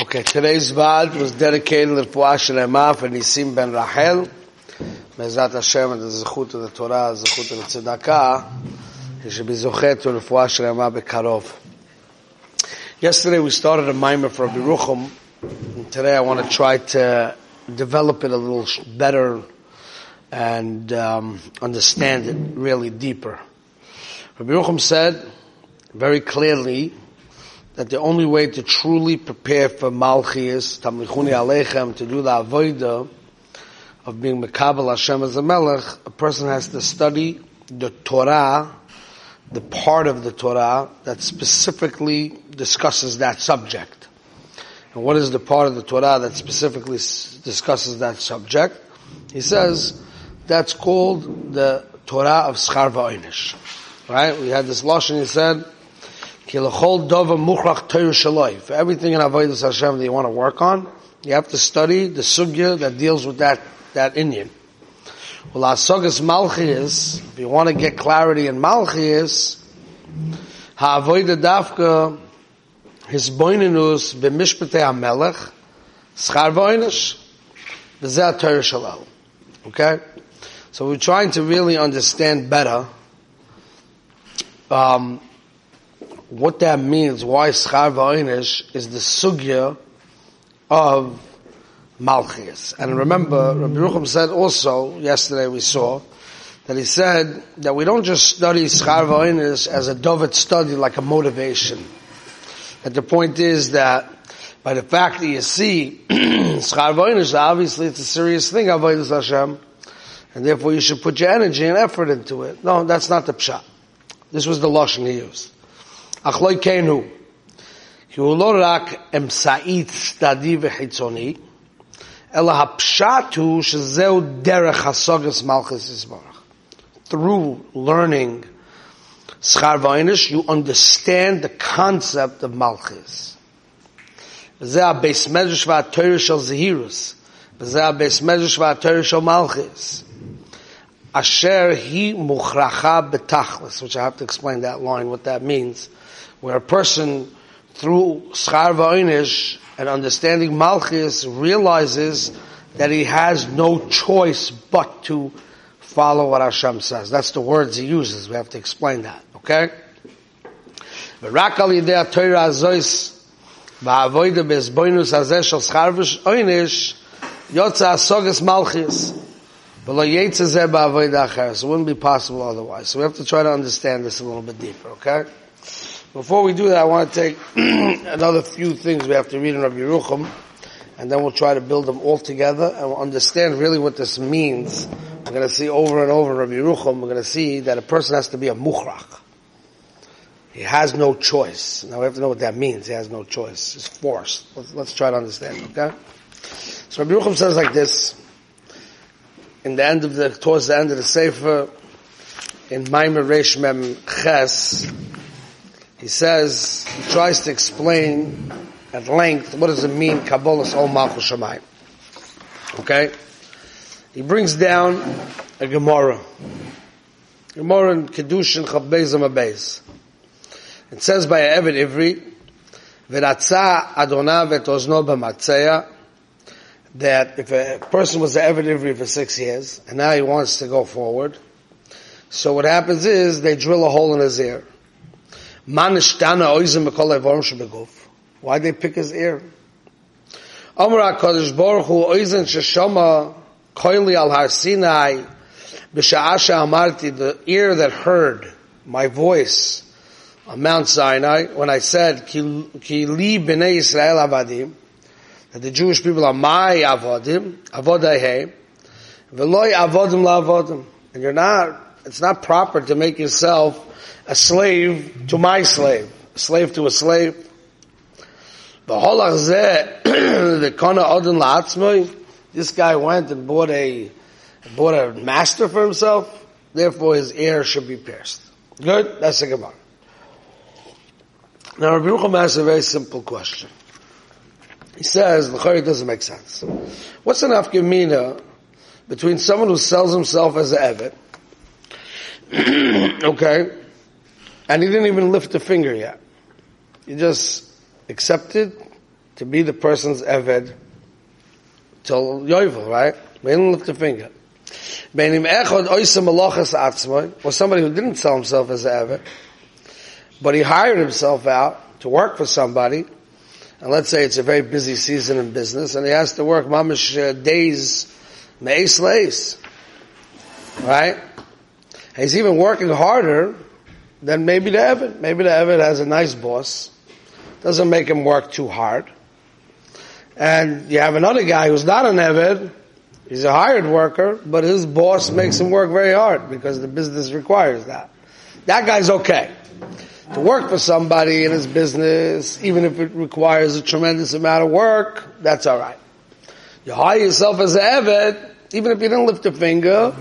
Okay, today's Vad was dedicated to Fuash Rema for Nisim ben Rachel. Mezat Hashem and the Zechut of the Torah, Zechut of the Tzedakah. He should be Zochet to Fuash Rema Bekarov. Yesterday we started a mimer for Rabbi Ruchum. And today I want to try to develop it a little better and um, understand it really deeper. Rabbi Ruchum said very clearly that the only way to truly prepare for Malchias, Tamlichuni Aleichem, to do the Avodah of being Mekabel Hashem as a Melech, a person has to study the Torah, the part of the Torah that specifically discusses that subject. And what is the part of the Torah that specifically discusses that subject? He says that's called the Torah of Schar Va'inish. Right? We had this lashon. He said for everything in Avodah Hashem that you want to work on, you have to study the sugya that deals with that, that inyan. Well, Asagas Malchias, if you want to get clarity in Malchias, Ha'avodah Dafka, his boinenus b'mishpatei HaMelech, schar voinish, v'zeh Torah shalal. Okay? So we're trying to really understand better, um, what that means, why schar va'inish is the sugya of Malchias. And remember, Rabbi Rucham said also, yesterday we saw, that he said that we don't just study schar va'inish as a dovet study like a motivation. That the point is that by the fact that you see schar va'inish, obviously it's a serious thing, avodas Hashem, and therefore you should put your energy and effort into it. No, that's not the pshat. This was the lashon he used אך לא יקיינו, כי הוא לא רק אמצעי צדדי וחיצוני, אלא הפשט הוא שזהו דרך הסוגס מלכס יסברך. Through learning שכר ואינש, you understand the concept of מלכס. וזה הבייס מדרש והתויר של זהירוס, וזה הבייס מדרש והתויר של מלכס. Asher hi muchracha betachlis, which I have to explain that line, what that means, where a person through schar va'inish and understanding malchus realizes that he has no choice but to follow what Hashem says. That's the words he uses. We have to explain that. Okay? malchis. So it wouldn't be possible otherwise. So we have to try to understand this a little bit deeper, okay? Before we do that, I want to take another few things we have to read in Rabbi Yerucham, and then we'll try to build them all together, and we'll understand really what this means. We're going to see over and over in Rabbi Yerucham, we're going to see that a person has to be a muchrach. He has no choice. Now we have to know what that means. He has no choice. It's forced. Let's, let's try to understand, okay? So Rabbi Yerucham says like this, in the end of the, towards the end of the Sefer, in Maimer Reish Mem Ches, he says, he tries to explain at length what does it mean, Kabbalah's Ol Malchus Shemayim. Okay? He brings down a Gemara. Gemara in Kedushin Chabbeis Amabbeis. It says by Evid Ivri, V'ratza Adonah v'tozno b'matzeya, that if a person was an Ivri for six years, and now he wants to go forward, so what happens is, they drill a hole in his ear. Why they pick his ear? Amar HaKadosh Baruch Hu oizen sheshama koili al har Sinai b'sha'asha amarti the ear that heard my voice on Mount Sinai when I said ki li b'nei Yisrael avadim that the Jewish people are my avodim avodai v'loi avodim la'avodim and you're not it's not proper to make yourself a slave to my slave, a slave to a slave. The. This guy went and bought a bought a master for himself. Therefore, his ear should be pierced. Good. That's the Gemara. Now, Rabbi Rucham asks a very simple question. He says, the doesn't make sense. What's an afkamina between someone who sells himself as an evet, okay, and he didn't even lift a finger yet. He just accepted to be the person's Eved till Yovel, right? He didn't lift a finger. Beinim echod oisem or somebody who didn't sell himself as an Eved, but he hired himself out to work for somebody, and let's say it's a very busy season in business, and he has to work mamish uh, days, me'es leis. Right? He's even working harder than maybe the Eved. Maybe the Eved has a nice boss. Doesn't make him work too hard. And you have another guy who's not an Eved. He's a hired worker, but his boss makes him work very hard because the business requires that. That guy's okay to work for somebody in his business, even if it requires a tremendous amount of work, that's all right. You hire yourself as a evet, even if you didn't lift a finger,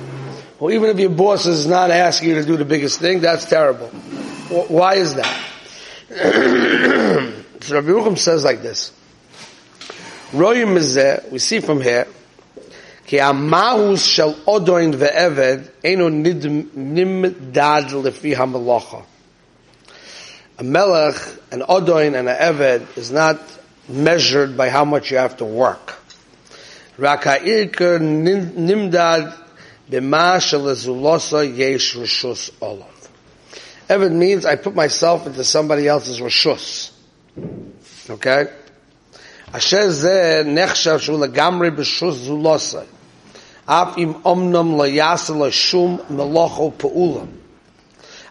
or even if your boss is not asking you to do the biggest thing, that's terrible. Why is that? so Rabbi Rucham says like this. Royim mizeh, we see from here, ki amahus shel odoin ve'eved, eno nimdad lefi ha'melacha. A melech, an odoin, and an eved is not measured by how much you have to work. Raka'irker nimdad b'ma shelezulosa yesh rishus olav. Eved means I put myself into somebody else's rishus. Okay? Asher ze nechshav shu legamri b'shus zulosa. Af im omnam lo yasa lo shum melocho pe'ulam.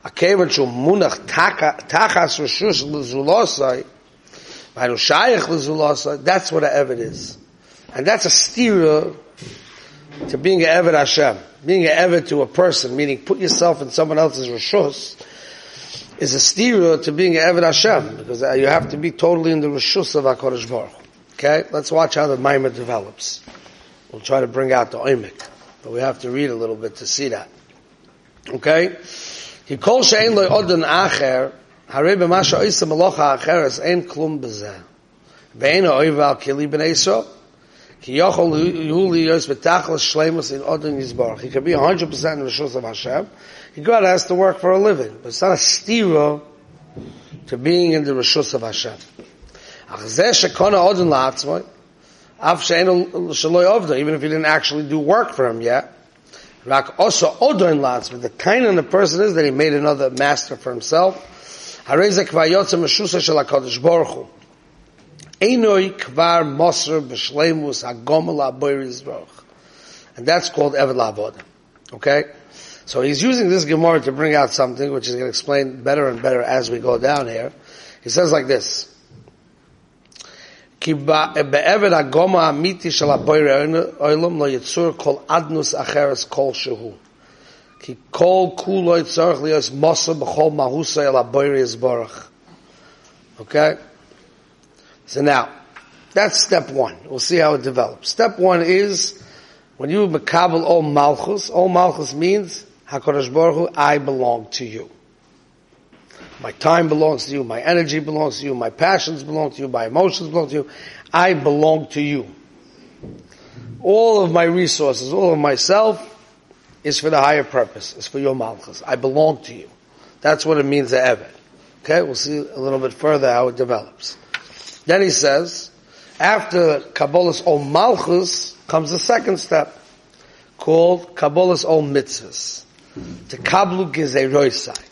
הכיוון שהוא מונח תחס רשוש לזולוסai, והיינו שייך לזולוסai, that's what an Eved is. And that's a stira to being an Eved Hashem. Being an Eved to a person, meaning put yourself in someone else's Rishus, is a stira to being an Eved Hashem, because you have to be totally in the Rishus of HaKadosh Baruch Okay? Let's watch how the Maimah develops. We'll try to bring out the Oimik, but we have to read a little bit to see that. Okay? כי כל שאין לו עודן אחר, הרי במה שעושה מלוכה האחרת אין כלום בזה. ואין האויב על כלי בני ישראל. כי יכול יהיו להיות בתכלס שלמוס in עודן יסבורך. He could be 100% in the shoes of Hashem. He God has to work for a living. But it's not a stira to being in the rishus of Hashem. אך זה שקונה עודן לעצמו, אף שאין שלא יעובדו, even if he didn't actually do work for him yet, Rak also odoin lots, but the kind of the person is that he made another master for himself. Harezek vayotza meshusa shel HaKadosh Baruch Hu. Einoi kvar moser b'shleimus hagomel ha'boiriz baruch. And that's called Eved La'avodah. Okay? So he's using this Gemara to bring out something which is going to explain better and better as we go down here. He says like this. כי בעבד הגומה האמיתי של הבויר העולם לא יצור כל אדנוס אחרס כלשהו. כי כל כולו יצורך להיות מוסר בכל מהוסה אל הבויר יסבורך. Okay? So now, that's step one. We'll see how it develops. Step one is, when you makabel all malchus, all malchus means, HaKadosh Baruch Hu, I belong to you. My time belongs to you. My energy belongs to you. My passions belong to you. My emotions belong to you. I belong to you. All of my resources, all of myself is for the higher purpose. It's for your malchus. I belong to you. That's what it means to Eved. Okay, we'll see a little bit further how it develops. Then he says, after Kabbalah's Ol Malchus comes the second step, called Kabbalah's Ol Mitzvahs. To Kablu Gezeroisai.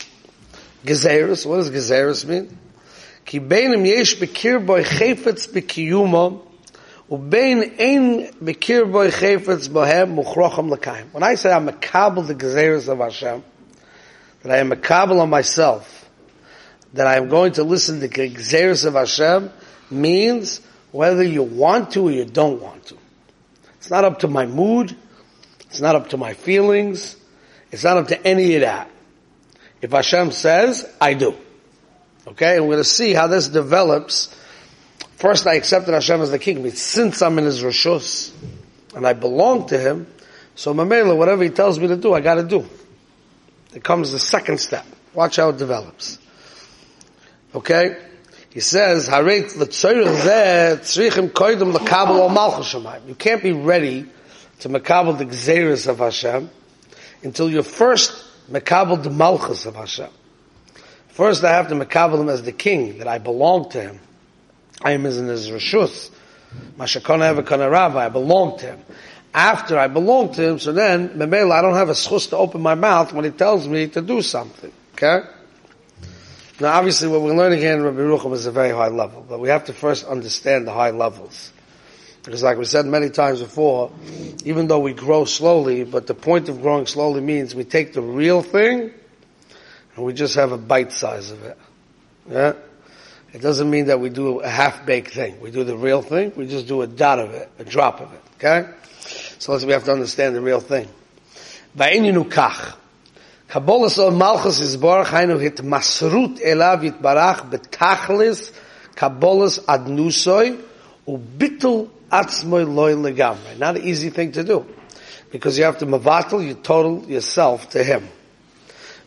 Gezeirus, what does Gezeirus mean? Ki beinim yesh bekir ubein ein bekir chayfetz bohem. When I say I'm a kabel the Gezeirus of Hashem, that I am a kabel on myself, that I am going to listen to the Gezeirus of Hashem, means whether you want to or you don't want to. It's not up to my mood, it's not up to my feelings, it's not up to any of that. If Hashem says, I do. Okay, and we're going to see how this develops. First, I accepted Hashem as the king. Since I'm in His Rishus, and I belong to Him, so Mamela, whatever He tells me to do, I got to do. It comes the second step. Watch how it develops. Okay? He says, You can't be ready to makabel the gzeres of Hashem until you're first Mekabel the Malchus of Hashem. First I have to Mekabel him as the king, that I belong to him. I am as in his Rabbi, I belong to him. After I belong to him, so then, Memela, I don't have a schus to open my mouth when he tells me to do something. Okay? Now obviously what we're learning here in Rabbi Rucham is a very high level, but we have to first understand the high levels. Because like we said many times before, even though we grow slowly, but the point of growing slowly means we take the real thing and we just have a bite size of it. Yeah? It doesn't mean that we do a half-baked thing. We do the real thing, we just do a dot of it, a drop of it. Okay? So we have to understand the real thing. Kabbalah of Malchus is Baruch Hainu hit masrut elav yitbarach betachlis Kabbalah's adnusoi ubitul atzmoi loy legamre. Not an easy thing to do. Because you have to mavatal, you total yourself to him.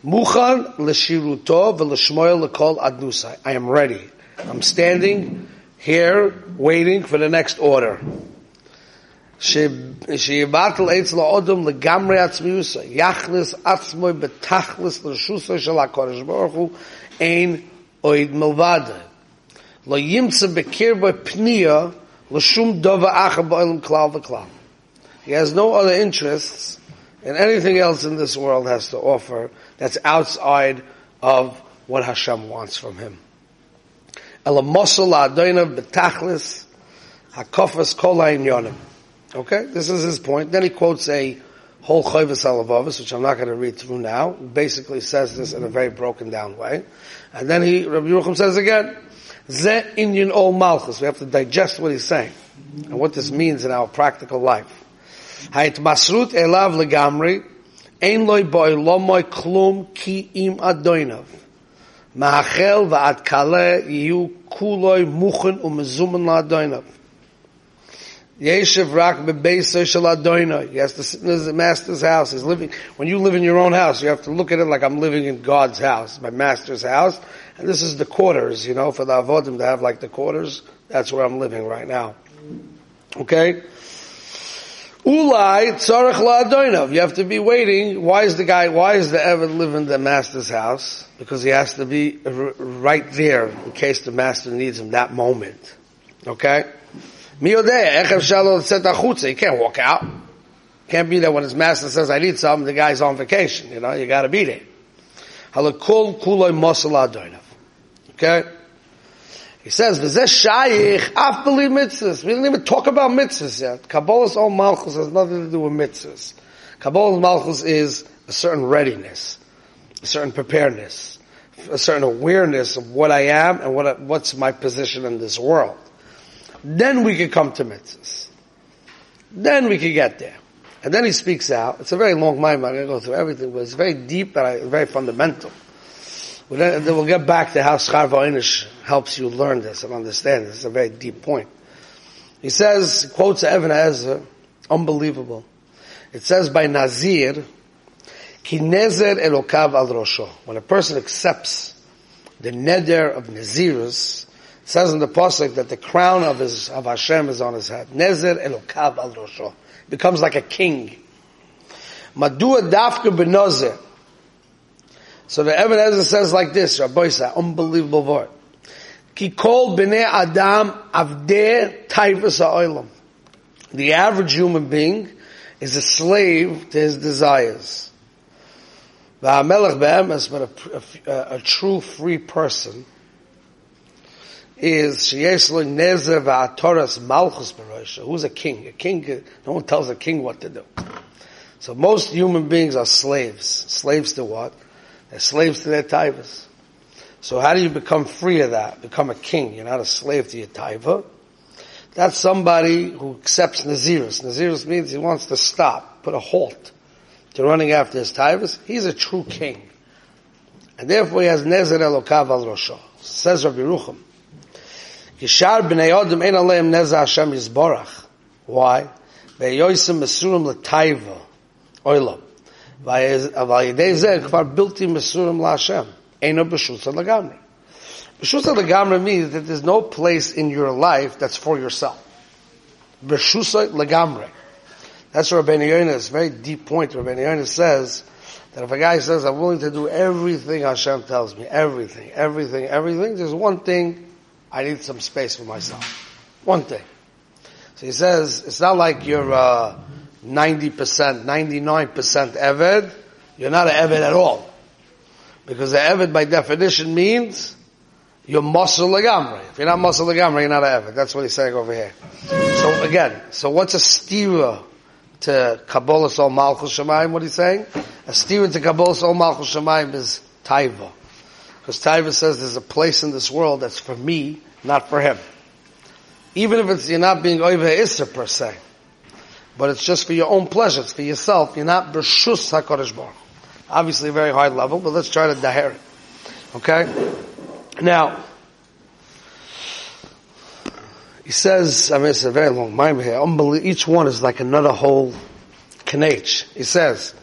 Muchan l'shiruto v'l'shmoy l'kol adnusai. I am ready. I'm standing here waiting for the next order. שיבטל עץ לאודום לגמרי עצמיוסה, יחלס עצמוי בתכלס לרשוסו של הקודש ברוך הוא, אין אויד מלבדה. lo yimtza bekirba pniya l'shum dova acha ba'ilim klal v'klal. He has no other interests and anything else in this world has to offer that's outside of what Hashem wants from him. Okay, this is his point. Then he quotes a whole Chovos HaLevavos, which I'm not going to read through now. Basically, says this in a very broken down way, and then he Rabbi Yerucham says again, Ze inyan Ol Malchus. We have to digest what he's saying and what this means in our practical life. Masrut Elav Legamri, Ein loy boy lomoy klum ki im adoinav. Ma'achel va'ad kale yiyu kuloi muchen u'mezumen la'adoinav. Yeshiv rak bebeisa shel. He has to sit in his master's house. He's living, when you live in your own house, you have to look at it like I'm living in God's house, my master's house. And this is the quarters, you know, for the avodim to have like the quarters. That's where I'm living right now. Okay? Ulai tzarech la'adoinav. You have to be waiting. Why is the guy, why is the Evan live in the master's house? Because he has to be right there in case the master needs him that moment. Okay? He can't walk out. Can't be there when his master says, I need something, the guy's on vacation. You know, you gotta be there. Halakul kuloi adoinav. Okay? He says, v'zeh shayich af believe mitzvahs. We didn't even talk about mitzvahs yet. Kabbalah's own malchus has nothing to do with mitzvahs. Kabbalah's malchus is a certain readiness, a certain preparedness, a certain awareness of what I am and what, what's my position in this world. Then we could come to mitzvahs. Then we could get there. And then he speaks out. It's a very long mind. I'm going to go through everything, but it's very deep and very fundamental. We'll get back to how Schar V'Oinish helps you learn this and understand this. It's a very deep point. He says, quotes Evan Ezra, uh, unbelievable. It says by Nazir, Ki nezer elokav al rosho. When a person accepts the neder of Nazirus, says in the pasuk that the crown of his of Hashem is on his head. Nezer elokav al rosho becomes like a king. Madua dafka benozer. So the Evan Ezra says like this, Rabbi unbelievable word. He called bnei adam avdeh taifas ha'olam. The average human being is a slave to his desires. But a, a, a true free person is sheyesh nezer va'atoras malchus barosha. Who's a king? A king, no one tells a king what to do. So most human beings are slaves. Slaves to what? They're slaves to their taivas. So how do you become free of that? Become a king. You're not a slave to your taiva. That's somebody who accepts Nazirus. Nazirus means he wants to stop, put a halt to running after his taivas. He's a true king. And therefore he has Nezer Elokav al Rosho. Says Rabbi Rucham. Yishar b'nei Adam ein aleim neza Hashem yizborach. Why? Ve'yoysim mesurim l'taiva. Oilam. V'ayidei zeh kvar bilti mesurim la'Hashem. Eino b'shusa l'gamri. B'shusa l'gamri means that there's no place in your life that's for yourself. B'shusa l'gamri. That's what Rabbeinu Yonah, very deep point. Rabbeinu Yonah says that if a guy says, I'm willing to do everything Hashem tells me, everything, everything, everything, there's one thing I need some space for myself. One thing. So he says, it's not like you're uh, 90%, 99% Eved. You're not an Eved at all. Because the Eved by definition means you're muscle legamri. If you're not muscle legamri, you're not an Eved. That's what he's saying over here. So again, so what's a stira to Kabbalah Sol Malchus Shemaim? What he's saying? A stira to Kabbalah Sol Malchus Shemaim is Taiva. Because Taiva says there's a place in this world that's for me, not for him. Even if it's, you're not being Oive Issa per se. But it's just for your own pleasure. It's for yourself. You're not Bershus HaKadosh Baruch. Obviously a very high level, but let's try to daher it. Okay? Now, he says, I mean, it's a very long mime here. Each one is like another whole kanech. He says,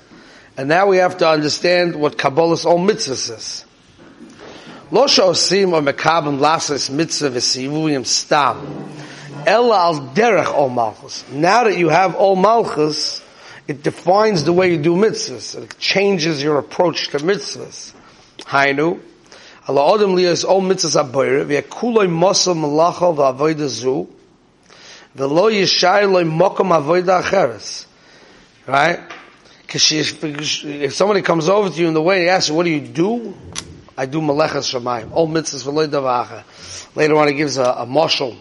and now we have to understand what Kabbalah's own mitzvah says. Lo shosim or mekabim lasas mitzvah v'sivuyim stam. Ella al derech ol malchus. Now that you have ol malchus, it defines the way you do mitzvahs. It changes your approach to mitzvahs. Hainu. Allah adam liyas ol mitzvahs aboyre, v'yakuloi mosel malacha v'avoida zu, v'lo yishai loi mokom avoida acheres. Right? Because If somebody comes over to you in the way and asks you, what do you do? I do malechas shamayim. All mitzvahs v'loy davacha. Later on he gives a, a marshal.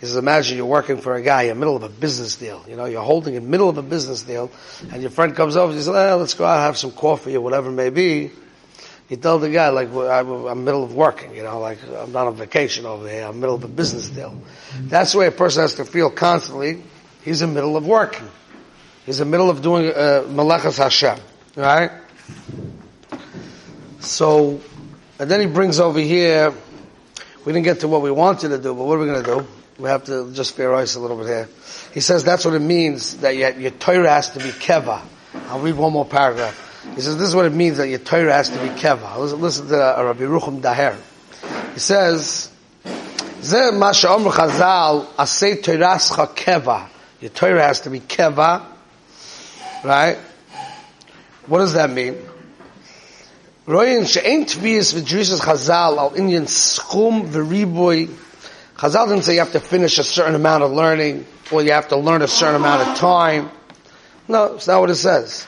He says, imagine you're working for a guy in the middle of a business deal. You know, you're holding in the middle of a business deal, and your friend comes over and says, eh, let's go out have some coffee or whatever it may be. You tell the guy, like, I'm in the middle of working, you know, like, I'm not on vacation over here, I'm in the middle of a business deal. That's the way a person has to feel constantly. He's in the middle of working. He's in the middle of doing uh, Hashem. Right? So, and then he brings over here, we didn't get to what we wanted to do, but what are we going to do? We have to just fair ice a little bit here. He says that's what it means that your, your Torah has to be keva. I'll read one more paragraph. He says this is what it means that your Torah has to be keva. Listen, listen to uh, Rabbi Rucham Daher. He says, "Ze ma she'omr Chazal asay Torascha keva." Your Torah has to be keva, right? What does that mean? Royin she'en tviyas v'drishas Chazal al inyan schum v'riboy. Chazal didn't say you have to finish a certain amount of learning, or you have to learn a certain amount of time. No, it's not what it says.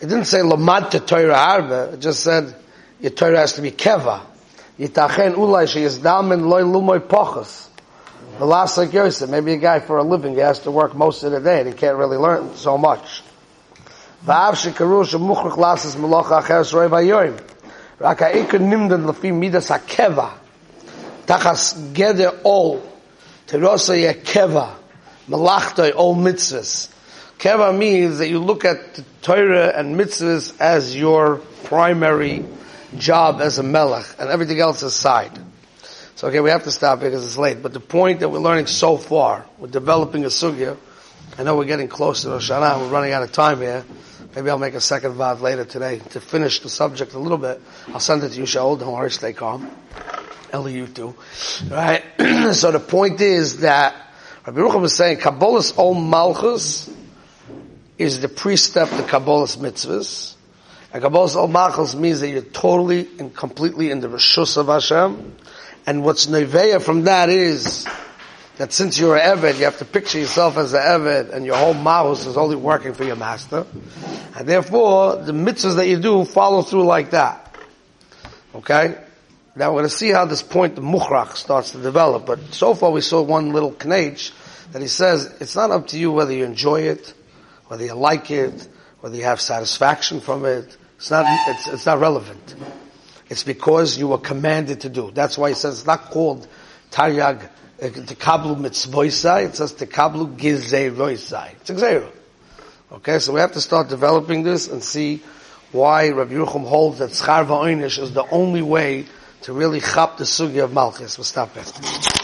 It didn't say lamad to Torah arba. It just said your Torah has to be keva. Yitachen ulai sheyizdam loy lumoy pochas. The last like Yosef, maybe a guy for a living, he has to work most of the day and he can't really learn so much. V'av shekaru Tachas geder all. Terosei keva. Malachtoi all mitzvahs. Keva means that you look at the Torah and mitzvahs as your primary job as a melech, and everything else aside. So okay, we have to stop because it's late. But the point that we're learning so far, we're developing a sugya. I know we're getting close to Rosh Hashanah. We're running out of time here. Maybe I'll make a second vod later today to finish the subject a little bit. I'll send it to you, Shaul. Don't worry, stay calm. Too. Right? so the point is that Rabbi Rucham was saying Kabbalah's own malchus is the pre-step to Kabbalah's mitzvahs. And Kabbalah's own malchus means that you're totally and completely in the Rishus of Hashem. And what's neveya from that is that since you're an Eved, you have to picture yourself as an Eved, and your whole Mahus is only working for your master. And therefore, the mitzvahs that you do follow through like that. Okay? Now we're going to see how this point, the Mukhrach, starts to develop. But so far we saw one little knach that he says, it's not up to you whether you enjoy it, whether you like it, whether you have satisfaction from it. It's not, it's, it's not relevant. It's because you were commanded to do. That's why he says it's not called Taryag uh, Tekablu mitzvoisai, it says Tekablu gizeroisai. It's a Okay, so we have to start developing this and see why Rabbi Yerucham holds that Schar Va'onish is the only way to really chop the sugi of Malchus. We'll stop it.